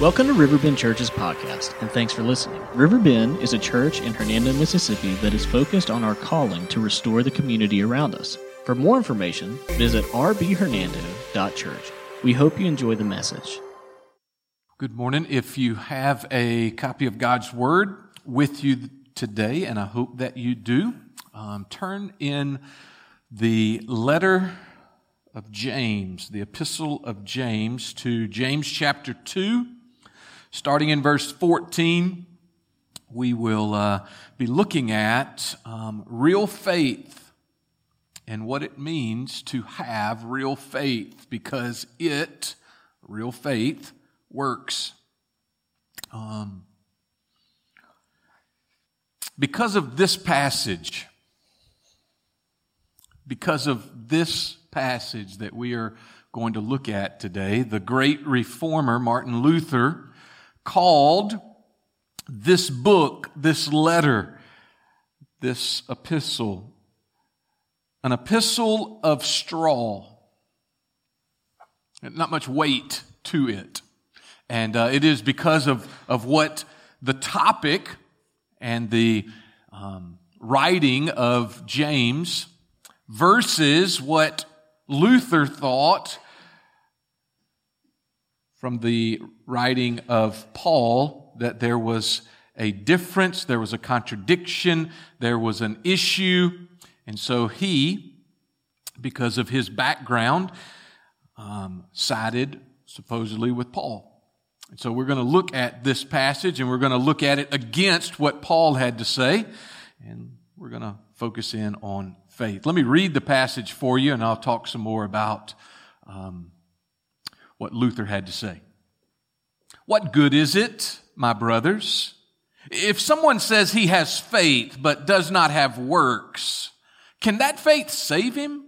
Welcome to Riverbend Church's podcast, and thanks for listening. Riverbend is a church in Hernando, Mississippi that is focused on our calling to restore the community around us. For more information, visit rbhernando.church. We hope you enjoy the message. Good morning. If you have a copy of God's Word with you today, and I hope that you do, um, turn in the letter of James, the epistle of James, to James chapter 2 Starting in verse 14, we will uh, be looking at um, real faith and what it means to have real faith because it, real faith, works. Um, because of this passage, because of this passage that we are going to look at today, the great reformer Martin Luther called this book, this letter, this epistle, an epistle of straw. Not much weight to it. And uh, it is because of, of what the topic and the um, writing of James versus what Luther thought from the writing of Paul that there was a difference, there was a contradiction, there was an issue. And so he, because of his background, um, sided supposedly with Paul. And so we're going to look at this passage and we're going to look at it against what Paul had to say. And we're going to focus in on faith. Let me read the passage for you and I'll talk some more about um, what Luther had to say. What good is it, my brothers, if someone says he has faith but does not have works? Can that faith save him?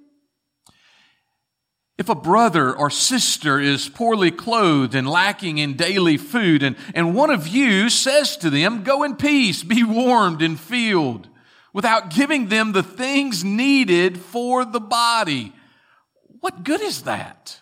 If a brother or sister is poorly clothed and lacking in daily food, and, and one of you says to them, Go in peace, be warmed and filled, without giving them the things needed for the body, what good is that?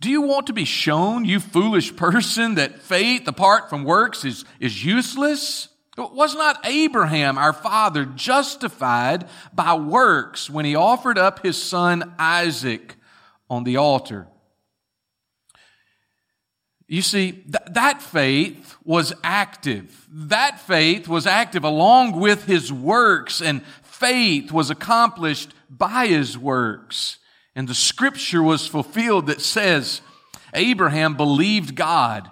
Do you want to be shown, you foolish person, that faith apart from works is, is useless? Was not Abraham, our father, justified by works when he offered up his son Isaac on the altar? You see, th- that faith was active. That faith was active along with his works, and faith was accomplished by his works. And the scripture was fulfilled that says, Abraham believed God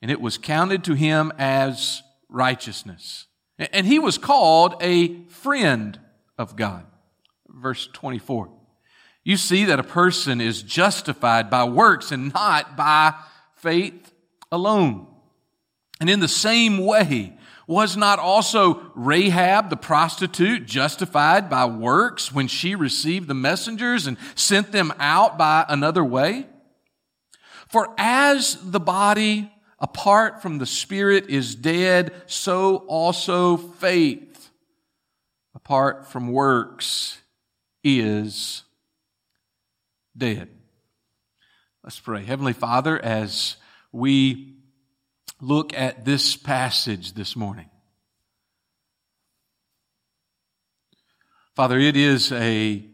and it was counted to him as righteousness. And he was called a friend of God. Verse 24. You see that a person is justified by works and not by faith alone. And in the same way, was not also Rahab the prostitute justified by works when she received the messengers and sent them out by another way? For as the body apart from the spirit is dead, so also faith apart from works is dead. Let's pray. Heavenly Father, as we look at this passage this morning. Father, it is a,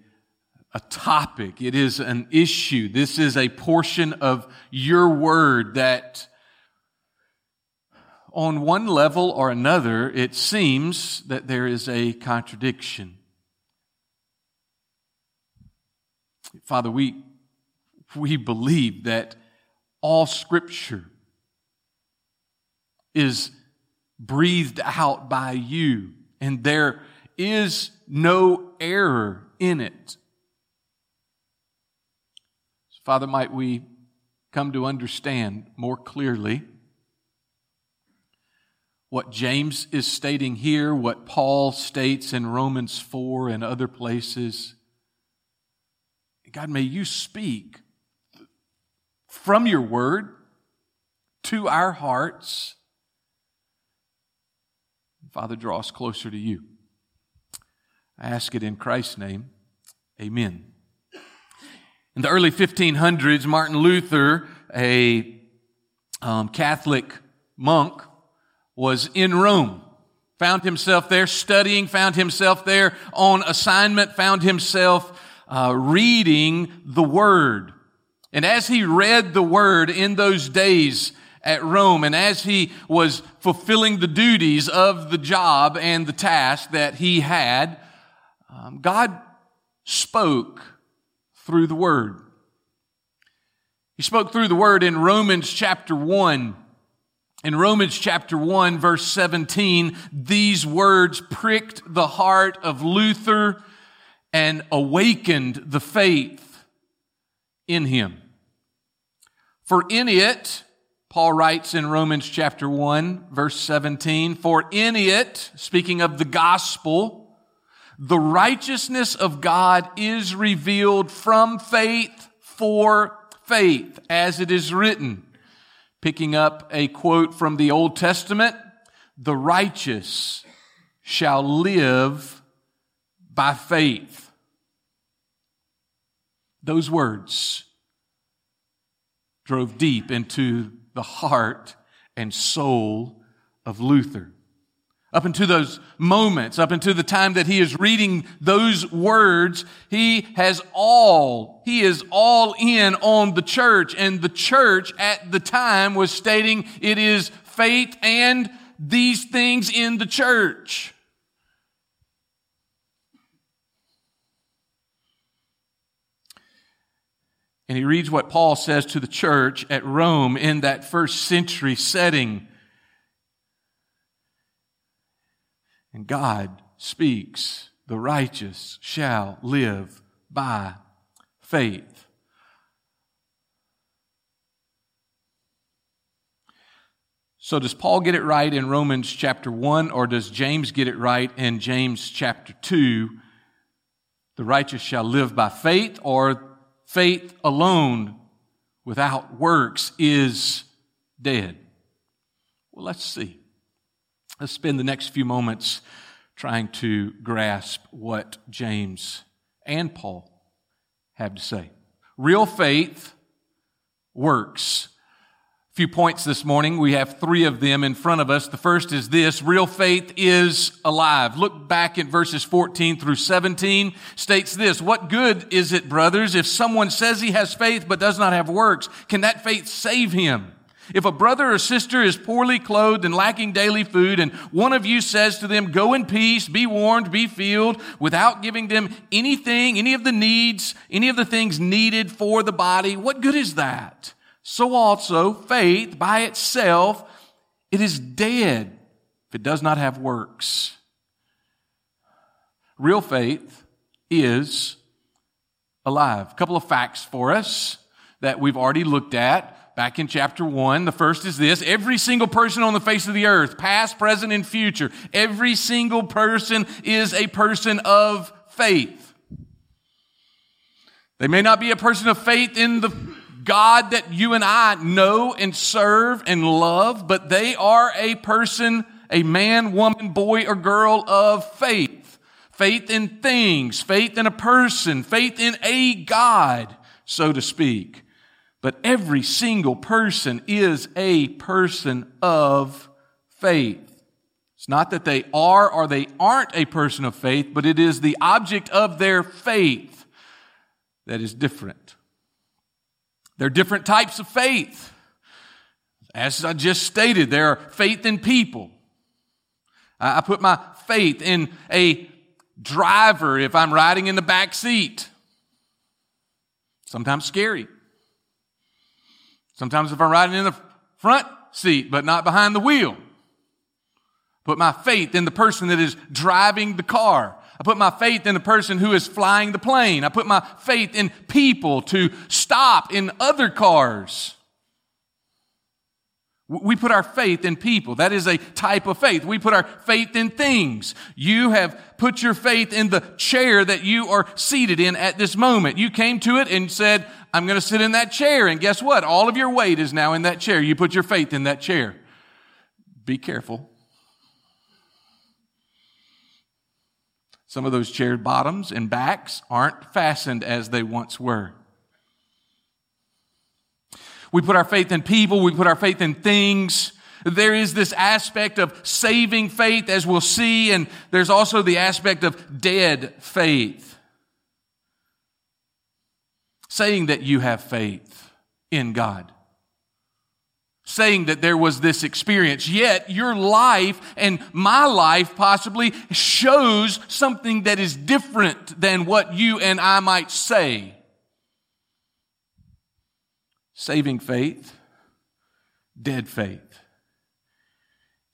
a topic, it is an issue. This is a portion of your word that, on one level or another, it seems that there is a contradiction. Father, we, we believe that all scripture is breathed out by you, and there is no error in it. Father, might we come to understand more clearly what James is stating here, what Paul states in Romans 4 and other places. God, may you speak from your word to our hearts. Father, draw us closer to you. I ask it in Christ's name. Amen. In the early 1500s, Martin Luther, a um, Catholic monk, was in Rome. Found himself there studying, found himself there on assignment, found himself uh, reading the Word. And as he read the Word in those days at Rome, and as he was fulfilling the duties of the job and the task that he had, um, God spoke through the Word. He spoke through the Word in Romans chapter 1. In Romans chapter 1, verse 17, these words pricked the heart of Luther and awakened the faith in him. For in it, Paul writes in Romans chapter 1, verse 17, for in it, speaking of the gospel, the righteousness of God is revealed from faith for faith, as it is written. Picking up a quote from the Old Testament, the righteous shall live by faith. Those words drove deep into the heart and soul of Luther up into those moments, up into the time that he is reading those words, he has all, he is all in on the church. And the church at the time was stating it is faith and these things in the church. And he reads what Paul says to the church at Rome in that first century setting. And God speaks, the righteous shall live by faith. So, does Paul get it right in Romans chapter 1, or does James get it right in James chapter 2? The righteous shall live by faith, or faith alone without works is dead? Well, let's see. Let's spend the next few moments trying to grasp what James and Paul have to say. Real faith works. Few points this morning. We have three of them in front of us. The first is this. Real faith is alive. Look back at verses 14 through 17. States this. What good is it, brothers, if someone says he has faith but does not have works? Can that faith save him? If a brother or sister is poorly clothed and lacking daily food, and one of you says to them, Go in peace, be warmed, be filled, without giving them anything, any of the needs, any of the things needed for the body, what good is that? So also, faith by itself, it is dead if it does not have works. Real faith is alive. A couple of facts for us that we've already looked at back in chapter 1. The first is this every single person on the face of the earth, past, present, and future, every single person is a person of faith. They may not be a person of faith in the God that you and I know and serve and love, but they are a person, a man, woman, boy, or girl of faith. Faith in things, faith in a person, faith in a God, so to speak. But every single person is a person of faith. It's not that they are or they aren't a person of faith, but it is the object of their faith that is different. There are different types of faith. As I just stated, there are faith in people. I put my faith in a driver if I'm riding in the back seat. Sometimes scary. Sometimes if I'm riding in the front seat, but not behind the wheel. Put my faith in the person that is driving the car. I put my faith in the person who is flying the plane. I put my faith in people to stop in other cars We put our faith in people. That is a type of faith. We put our faith in things. You have put your faith in the chair that you are seated in at this moment. You came to it and said, I'm going to sit in that chair. And guess what? All of your weight is now in that chair. You put your faith in that chair. Be careful. Some of those chair bottoms and backs aren't fastened as they once were. We put our faith in people, we put our faith in things. There is this aspect of saving faith, as we'll see, and there's also the aspect of dead faith. Saying that you have faith in God. Saying that there was this experience, yet your life and my life possibly shows something that is different than what you and I might say saving faith, dead faith.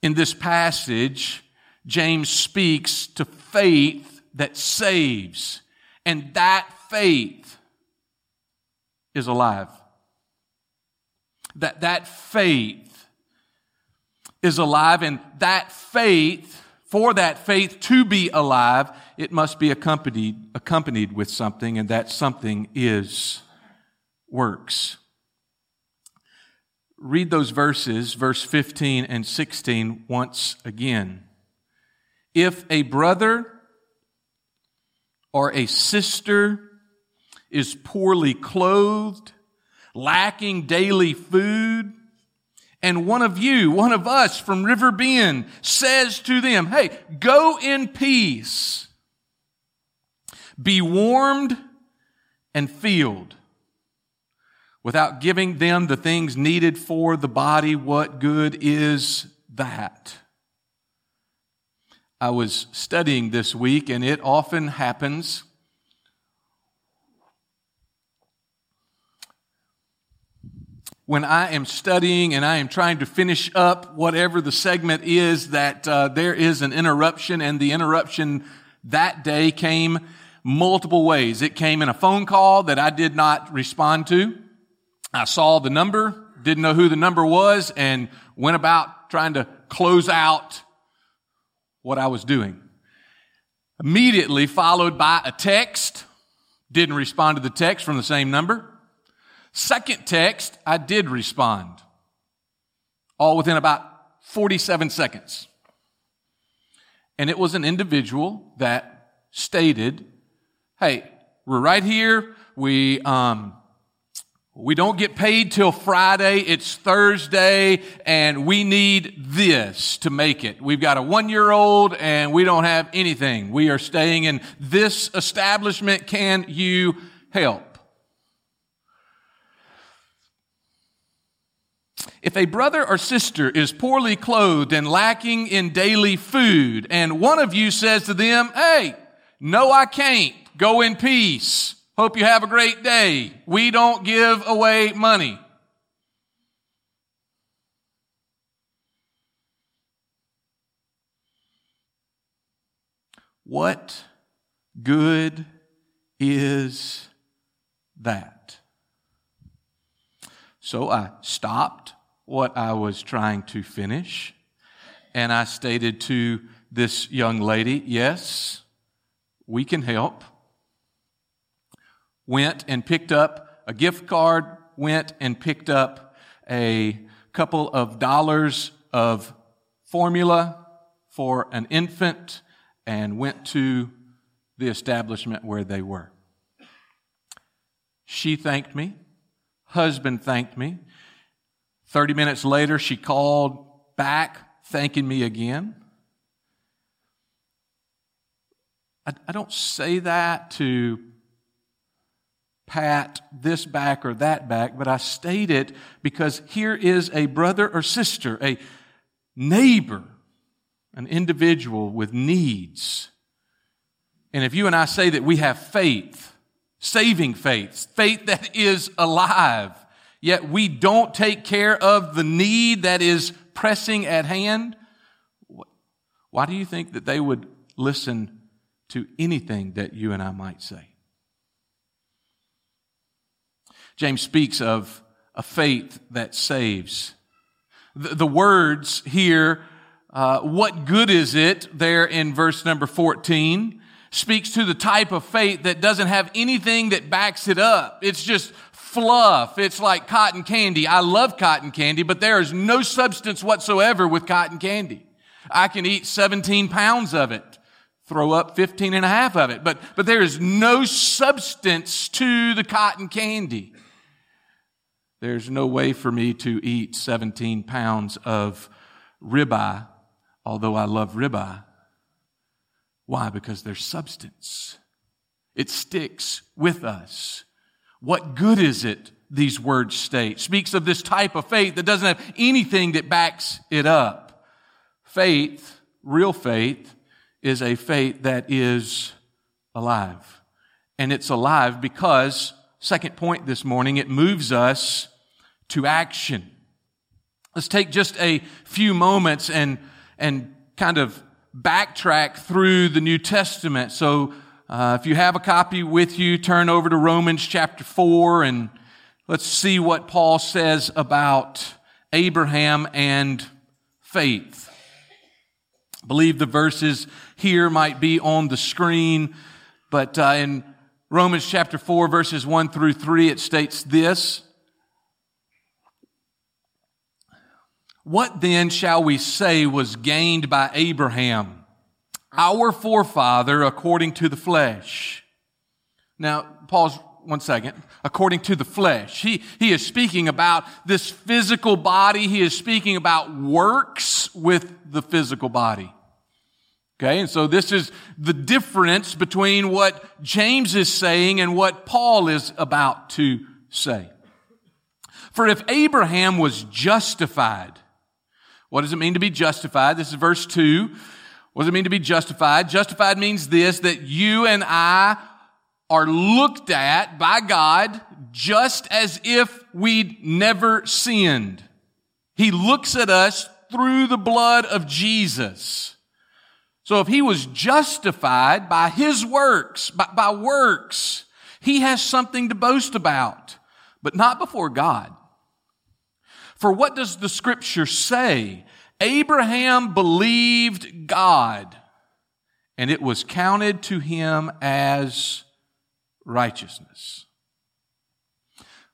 In this passage, James speaks to faith that saves, and that faith is alive. That, that faith is alive, and that faith, for that faith to be alive, it must be accompanied, accompanied with something, and that something is works read those verses, verse 15 and 16, once again. If a brother or a sister is poorly clothed, lacking daily food, and one of you, one of us from Riverbend says to them, Hey, go in peace, be warmed and filled without giving them the things needed for the body, what good is that? I was studying this week, and it often happens when I am studying and I am trying to finish up whatever the segment is that uh, there is an interruption, and the interruption that day came multiple ways. It came in a phone call that I did not respond to. I saw the number, didn't know who the number was, and went about trying to close out what I was doing. Immediately followed by a text, didn't respond to the text from the same number. Second text, I did respond. All within about 47 seconds. And it was an individual that stated, Hey, we're right here. We, um, we don't get paid till Friday. It's Thursday and we need this to make it. We've got a one year old and we don't have anything. We are staying in this establishment. Can you help? If a brother or sister is poorly clothed and lacking in daily food, and one of you says to them, Hey, no, I can't. Go in peace. Hope you have a great day. We don't give away money. What good is that? So I stopped what I was trying to finish and I stated to this young lady, yes, we can help went and picked up a gift card, went and picked up a couple of dollars of formula for an infant, and went to the establishment where they were. She thanked me. Husband thanked me. 30 minutes later, she called back thanking me again. I, I don't say that to pat this back or that back, but I state it because here is a brother or sister, a neighbor, an individual with needs. And if you and I say that we have faith, saving faith, faith that is alive, yet we don't take care of the need that is pressing at hand, why do you think that they would listen to anything that you and I might say? James speaks of a faith that saves. The, words here, uh, what good is it, there in verse number 14, speaks to the type of faith that doesn't have anything that backs it up. It's just fluff. It's like cotton candy. I love cotton candy, but there is no substance whatsoever with cotton candy. I can eat 17 pounds of it, throw up 15 and a half of it, but, but there is no substance to the cotton candy. There's no way for me to eat 17 pounds of ribeye, although I love ribeye. Why? Because there's substance. It sticks with us. What good is it, these words state? Speaks of this type of faith that doesn't have anything that backs it up. Faith, real faith, is a faith that is alive. And it's alive because, second point this morning, it moves us to action. Let's take just a few moments and, and kind of backtrack through the New Testament. So uh, if you have a copy with you, turn over to Romans chapter 4 and let's see what Paul says about Abraham and faith. I believe the verses here might be on the screen, but uh, in Romans chapter 4, verses 1 through 3, it states this What then shall we say was gained by Abraham? Our forefather according to the flesh. Now, pause one second. According to the flesh. He, he is speaking about this physical body. He is speaking about works with the physical body. Okay, and so this is the difference between what James is saying and what Paul is about to say. For if Abraham was justified, what does it mean to be justified? This is verse 2. What does it mean to be justified? Justified means this, that you and I are looked at by God just as if we'd never sinned. He looks at us through the blood of Jesus. So if he was justified by his works, by, by works, he has something to boast about, but not before God. For what does the scripture say? Abraham believed God, and it was counted to him as righteousness.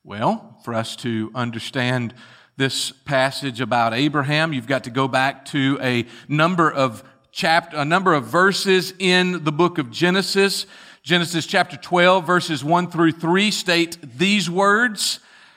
Well, for us to understand this passage about Abraham, you've got to go back to a number of chapter, a number of verses in the book of Genesis. Genesis chapter 12 verses 1 through 3 state these words.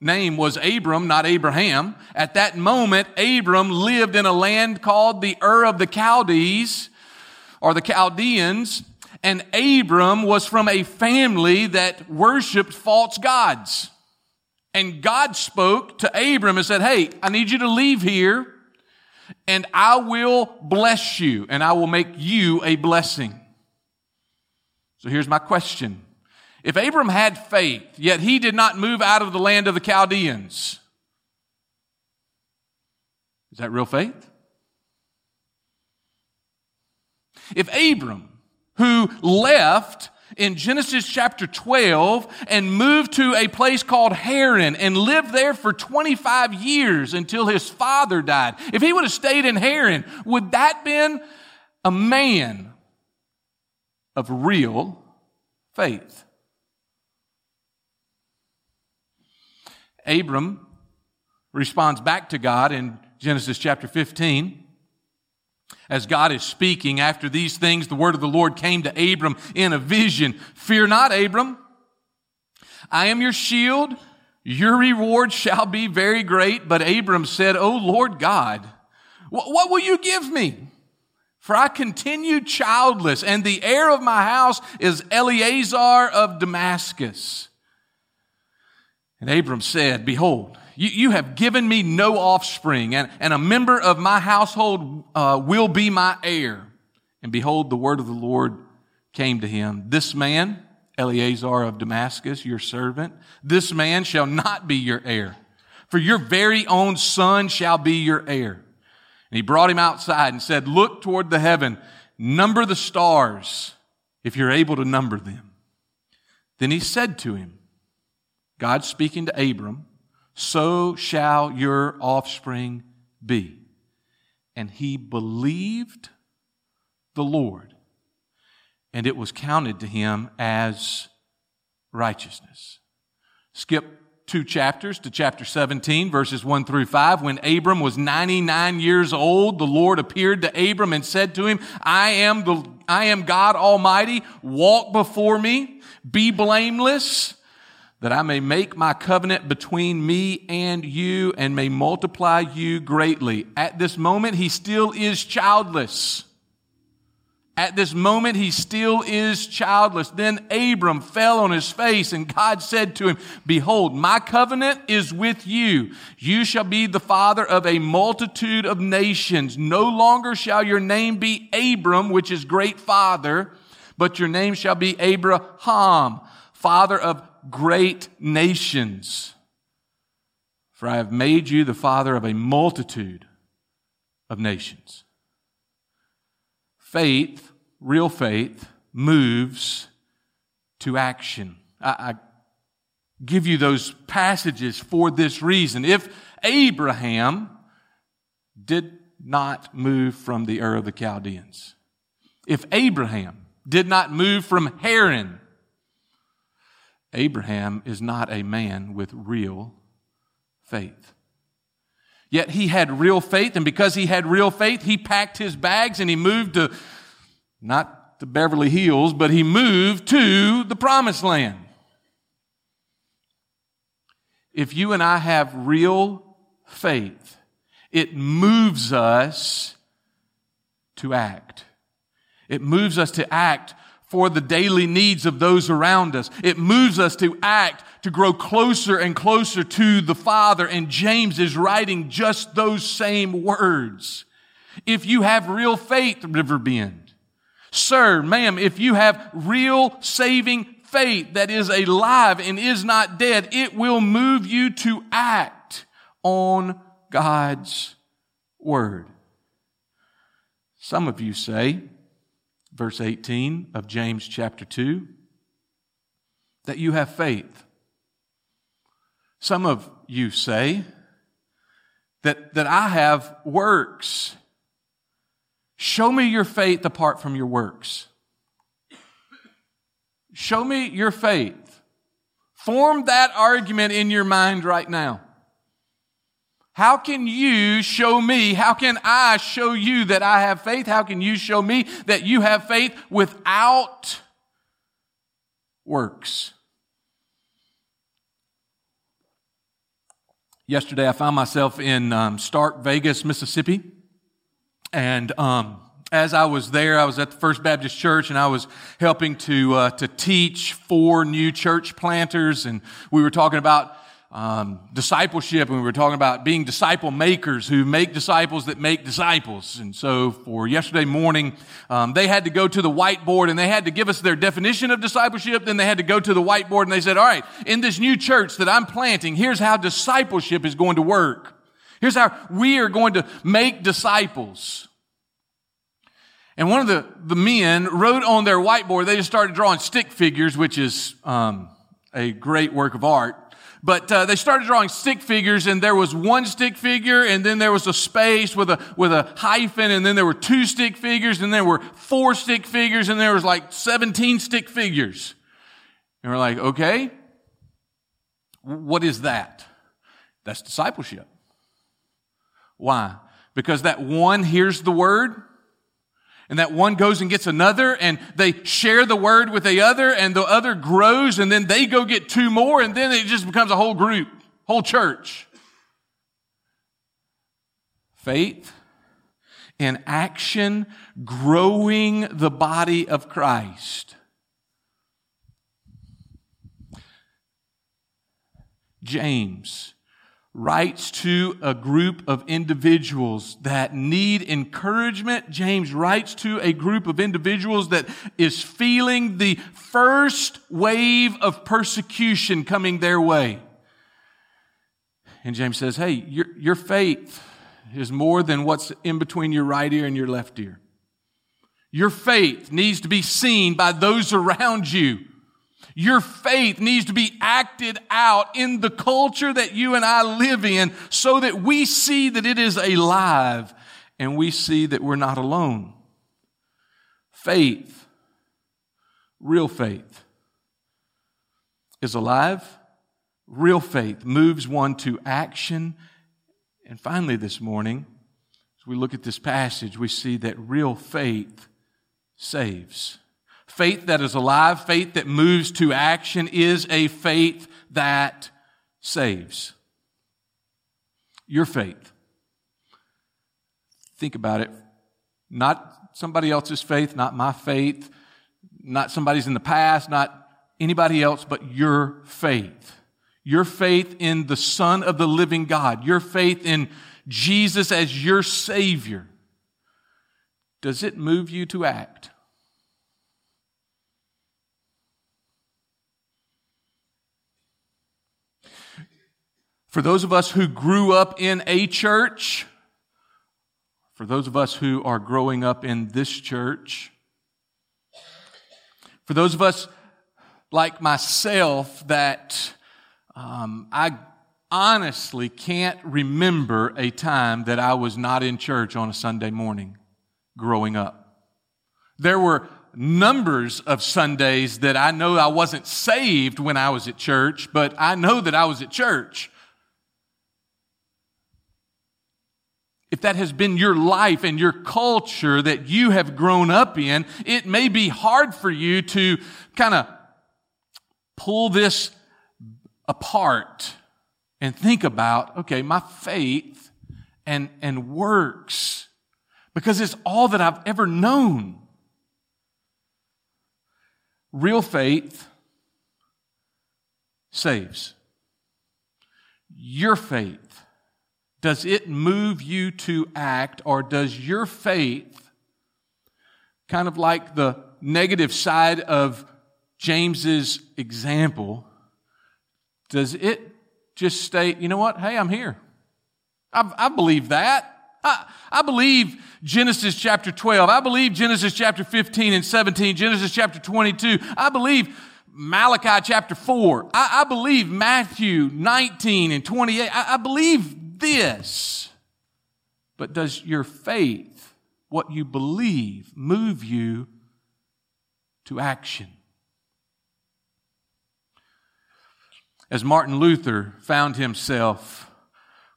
name was Abram, not Abraham. At that moment, Abram lived in a land called the Ur of the Chaldees, or the Chaldeans, and Abram was from a family that worshiped false gods. And God spoke to Abram and said, Hey, I need you to leave here, and I will bless you, and I will make you a blessing. So here's my question if Abram had faith, yet he did not move out of the land of the Chaldeans, is that real faith? If Abram, who left in Genesis chapter 12 and moved to a place called Haran and lived there for 25 years until his father died, if he would have stayed in Haran, would that been a man of real faith? Abram responds back to God in Genesis chapter 15. As God is speaking, after these things, the word of the Lord came to Abram in a vision. Fear not, Abram. I am your shield. Your reward shall be very great. But Abram said, O Lord God, what will you give me? For I continue childless, and the heir of my house is Eliezer of Damascus. And Abram said, Behold, You, you have given me no offspring, and, and a member of my household uh, will be my heir. And behold, the word of the Lord came to him. This man, Eliezer of Damascus, your servant, this man shall not be your heir, for your very own son shall be your heir. And he brought him outside and said, Look toward the heaven, number the stars, if you're able to number them. Then he said to him, God speaking to Abram, So shall your offspring be. And he believed the Lord and it was counted to him as righteousness. Skip two chapters to chapter 17, verses 1 through 5. When Abram was 99 years old, the Lord appeared to Abram and said to him, I am the, I am God Almighty. Walk before me. Be blameless that I may make my covenant between me and you and may multiply you greatly. At this moment, he still is childless. At this moment, he still is childless. Then Abram fell on his face, and God said to him, Behold, my covenant is with you. You shall be the father of a multitude of nations. No longer shall your name be Abram, which is great father, but your name shall be Abraham, father of great nations. For I have made you the father of a multitude of nations. Faith real faith moves to action. I, I, give you those passages for this reason. If Abraham did not move from the Ur of the Chaldeans, if Abraham did not move from Haran, Abraham is not a man with real faith. Yet he had real faith, and because he had real faith, he packed his bags and he moved to not to Beverly Hills, but he moved to the promised land. If you and I have real faith, it moves us to act. It moves us to act for the daily needs of those around us. It moves us to act to grow closer and closer to the Father. And James is writing just those same words. If you have real faith, Riverbend, Sir, ma'am, if you have real saving faith that is alive and is not dead, it will move you to act on God's word. Some of you say, verse 18 of James chapter 2, that you have faith. Some of you say that, that I have works. Show me your faith apart from your works. Show me your faith. Form that argument in your mind right now. How can you show me? How can I show you that I have faith? How can you show me that you have faith without works? Yesterday, I found myself in um, Stark, Vegas, Mississippi. And um, as I was there, I was at the First Baptist Church, and I was helping to uh, to teach four new church planters, and we were talking about um, discipleship, and we were talking about being disciple makers who make disciples that make disciples. And so, for yesterday morning, um, they had to go to the whiteboard and they had to give us their definition of discipleship. Then they had to go to the whiteboard and they said, "All right, in this new church that I'm planting, here's how discipleship is going to work." Here's how we are going to make disciples. And one of the, the men wrote on their whiteboard, they just started drawing stick figures, which is um, a great work of art. But uh, they started drawing stick figures, and there was one stick figure, and then there was a space with a with a hyphen, and then there were two stick figures, and there were four stick figures, and there was like seventeen stick figures. And we're like, okay, what is that? That's discipleship. Why? Because that one hears the word, and that one goes and gets another, and they share the word with the other, and the other grows, and then they go get two more, and then it just becomes a whole group, whole church. Faith and action growing the body of Christ. James writes to a group of individuals that need encouragement. James writes to a group of individuals that is feeling the first wave of persecution coming their way. And James says, Hey, your, your faith is more than what's in between your right ear and your left ear. Your faith needs to be seen by those around you. Your faith needs to be acted out in the culture that you and I live in so that we see that it is alive and we see that we're not alone. Faith, real faith, is alive. Real faith moves one to action. And finally, this morning, as we look at this passage, we see that real faith saves. Faith that is alive, faith that moves to action is a faith that saves. Your faith. Think about it. Not somebody else's faith, not my faith, not somebody's in the past, not anybody else, but your faith. Your faith in the Son of the living God. Your faith in Jesus as your Savior. Does it move you to act? For those of us who grew up in a church, for those of us who are growing up in this church, for those of us like myself that um, I honestly can't remember a time that I was not in church on a Sunday morning growing up. There were numbers of Sundays that I know I wasn't saved when I was at church, but I know that I was at church. If that has been your life and your culture that you have grown up in, it may be hard for you to kind of pull this apart and think about, okay, my faith and, and works, because it's all that I've ever known. Real faith saves. Your faith does it move you to act, or does your faith, kind of like the negative side of James's example, does it just state, you know what? Hey, I'm here. I, I believe that. I, I believe Genesis chapter 12. I believe Genesis chapter 15 and 17, Genesis chapter 22. I believe Malachi chapter 4. I, I believe Matthew 19 and 28. I, I believe this. But does your faith, what you believe, move you to action? As Martin Luther found himself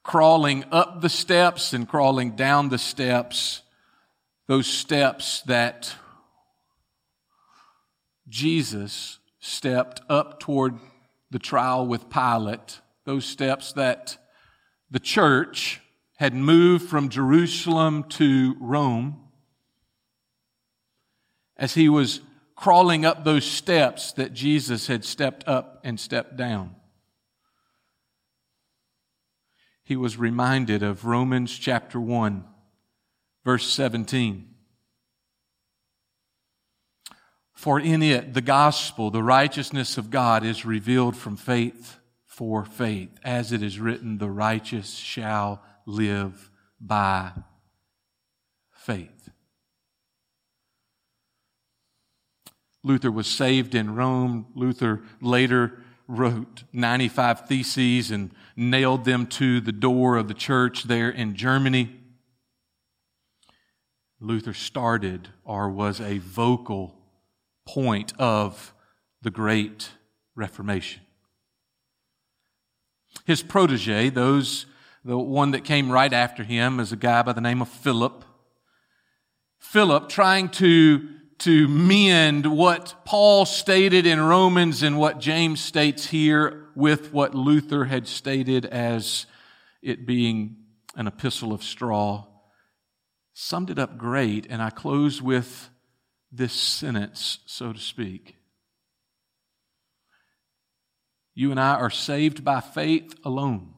crawling up the steps and crawling down the steps, those steps that Jesus stepped up toward the trial with Pilate, those steps that the church had moved from Jerusalem to Rome, as he was crawling up those steps that Jesus had stepped up and stepped down, he was reminded of Romans chapter 1, verse 17. For in it, the gospel, the righteousness of God, is revealed from faith for faith. As it is written, the righteous shall live by faith. Luther was saved in Rome. Luther later wrote 95 theses and nailed them to the door of the church there in Germany. Luther started or was a vocal point of the Great Reformation. His protege, those, the one that came right after him, is a guy by the name of Philip. Philip trying to, to mend what Paul stated in Romans and what James states here with what Luther had stated as it being an epistle of straw, summed it up great, and I close with this sentence, so to speak. You and I are saved by faith alone.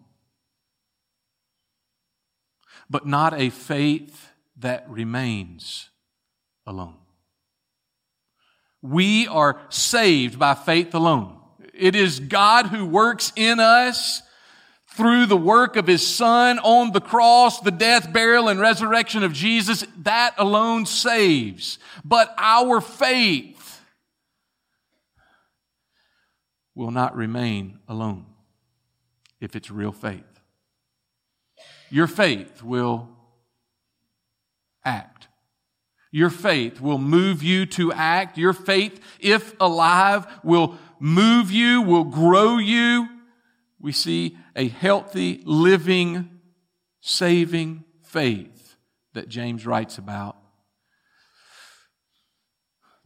but not a faith that remains alone. We are saved by faith alone. It is God who works in us through the work of his son on the cross, the death, burial, and resurrection of Jesus. That alone saves. But our faith will not remain alone if it's real faith. Your faith will act. Your faith will move you to act. Your faith, if alive, will move you, will grow you. We see a healthy, living, saving faith that James writes about.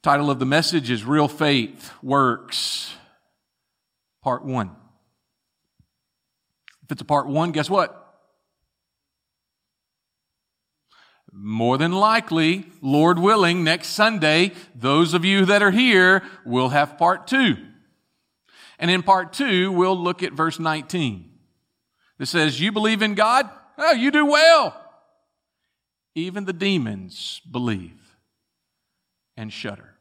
Title of the message is Real Faith Works, Part 1. If it's a part 1, guess what? More than likely, Lord willing, next Sunday, those of you that are here will have part two. And in part two, we'll look at verse 19. It says, You believe in God? Oh, you do well. Even the demons believe and shudder.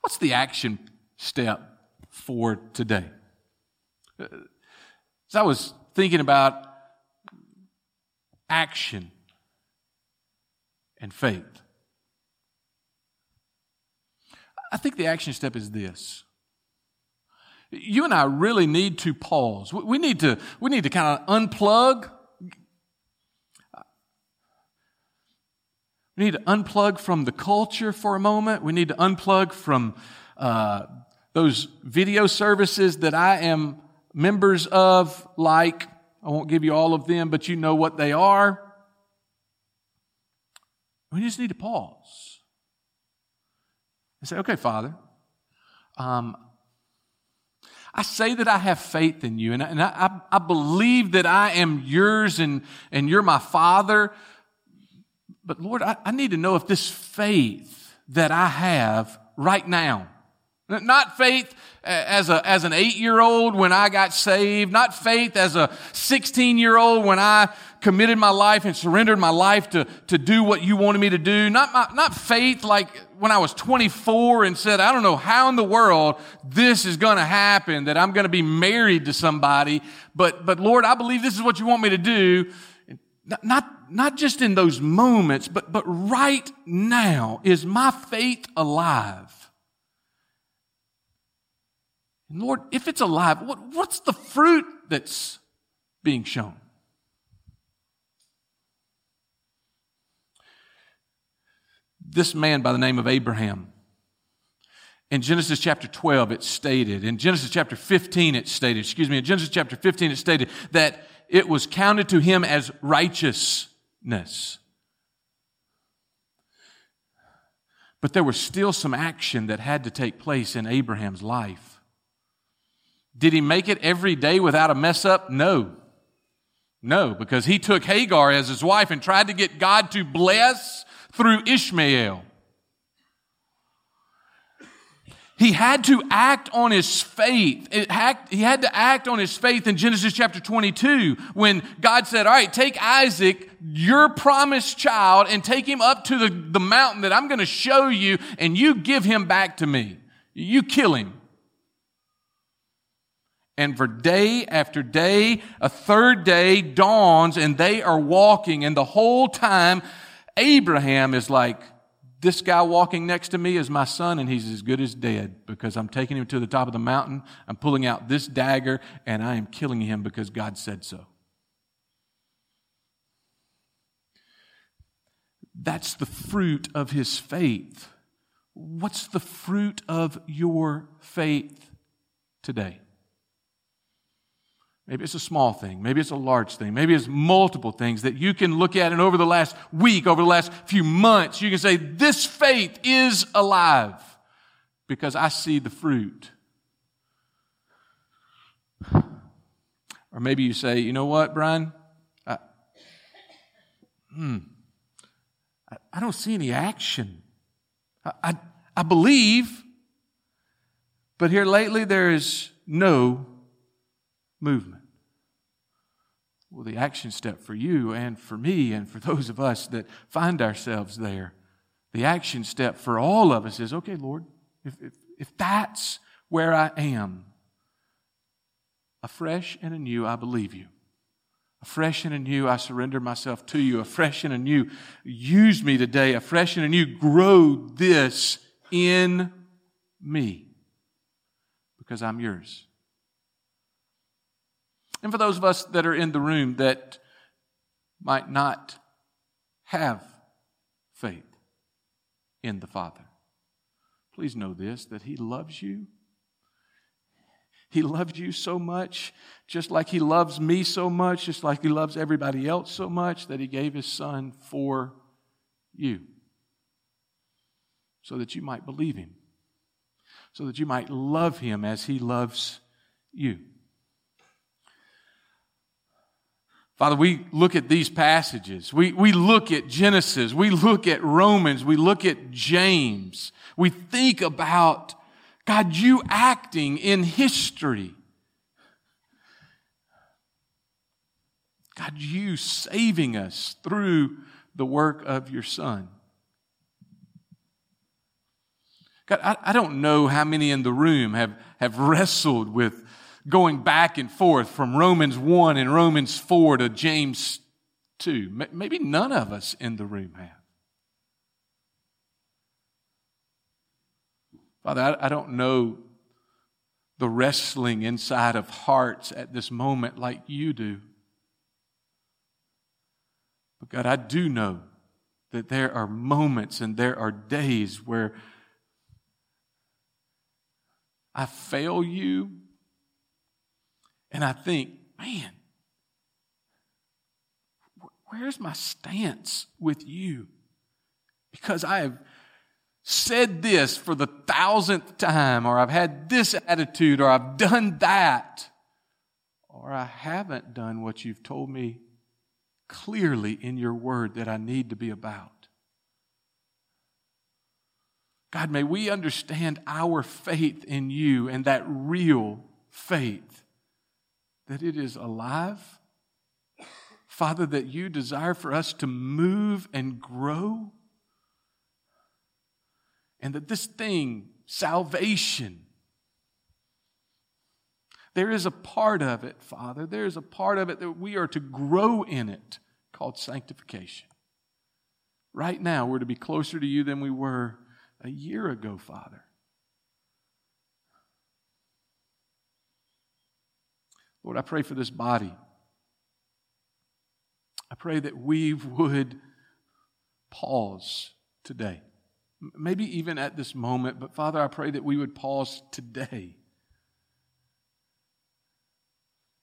What's the action step for today? As I was thinking about action and faith. I think the action step is this. You and I really need to pause. We need to, we need to kind of unplug. We need to unplug from the culture for a moment. We need to unplug from uh, those video services that I am members of, like I won't give you all of them, but you know what they are. We just need to pause and say, okay, Father, um, I say that I have faith in you, and, I, and I, I believe that I am yours and, and you're my Father. But Lord, I, I need to know if this faith that I have right now, not faith uh, as, a, as an eight year old when I got saved, not faith as a 16 year old when I committed my life and surrendered my life to, to do what you wanted me to do, not, my, not faith like when I was 24 and said, I don't know how in the world this is going to happen, that I'm going to be married to somebody, but, but Lord, I believe this is what you want me to do. Not, not, not just in those moments, but, but right now, is my faith alive? Lord, if it's alive, what, what's the fruit that's being shown? This man by the name of Abraham, in Genesis chapter 12, it's stated, in Genesis chapter 15, it's stated, excuse me, in Genesis chapter 15, it's stated that it was counted to him as righteousness. But there was still some action that had to take place in Abraham's life. Did he make it every day without a mess up? No. No, because he took Hagar as his wife and tried to get God to bless through Ishmael. He had to act on his faith. he had to act on his faith in Genesis chapter 22 when God said, All right, take Isaac, your promised child, and take him up to the, the mountain that I'm going to show you, and you give him back to me. You kill him. And for day after day, a third day dawns and they are walking. And the whole time, Abraham is like, this guy walking next to me is my son and he's as good as dead because I'm taking him to the top of the mountain. I'm pulling out this dagger and I am killing him because God said so. That's the fruit of his faith. What's the fruit of your faith today? Maybe it's a small thing. Maybe it's a large thing. Maybe it's multiple things that you can look at and over the last week, over the last few months, you can say, this faith is alive because I see the fruit. Or maybe you say, you know what, Brian? I, hmm, I, I don't see any action. I, I, I believe, but here lately there is no movement. Well, the action step for you and for me and for those of us that find ourselves there, the action step for all of us is okay, Lord, if, if, if that's where I am, afresh and anew, I believe you. Afresh and anew, I surrender myself to you. Afresh and anew, use me today. Afresh and anew, grow this in me because I'm yours. And for those of us that are in the room that might not have faith in the Father, please know this that He loves you he loves you so much, just like He loves me so much, just like He loves everybody else so much, that He gave His Son for you. So that you might believe Him, so that you might love Him as He loves you. Father, we look at these passages. We, we look at Genesis. We look at Romans. We look at James. We think about God, you acting in history. God, you saving us through the work of your Son. God, I, I, don't know how many in the room have, have wrestled with going back and forth from Romans 1 and Romans 4 to James 2. Maybe none of us in the room have. Father, I, don't know the wrestling inside of hearts at this moment like you do. But God, I do know that there are moments and there are days where I fail you and I think, man, where's my stance with you? Because I have said this for the thousandth time, or I've had this attitude, or I've done that, or I haven't done what you've told me clearly in your word that I need to be about. God, may we understand our faith in you and that real faith, that it is alive. Father, that you desire for us to move and grow and that this thing, salvation, there is a part of it, Father, there is a part of it that we are to grow in it called sanctification. Right now, we're to be closer to you than we were a year ago, Father. Lord, I pray for this body. I pray that we would pause today maybe even at this moment, but Father, I pray that we would pause today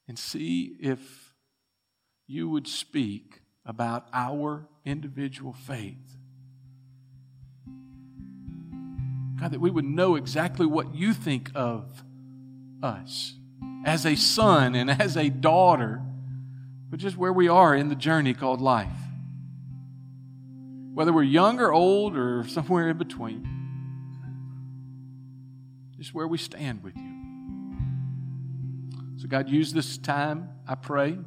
and see if you would speak about our individual faith. God, that we would know exactly what you think of us as a son and as a daughter, but just where we are in the journey called life whether we're young or old or somewhere in between. Just where we stand with you. So, God, use this time, I pray.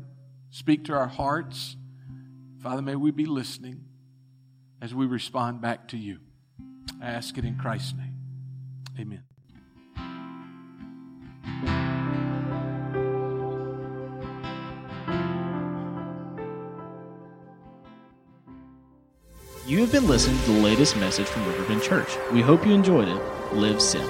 Speak to our hearts. Father, may we be listening as we respond back to you. I ask it in Christ's name. Amen. You have been listening to the latest message from Riverbend Church. We hope you enjoyed it. Live Sim.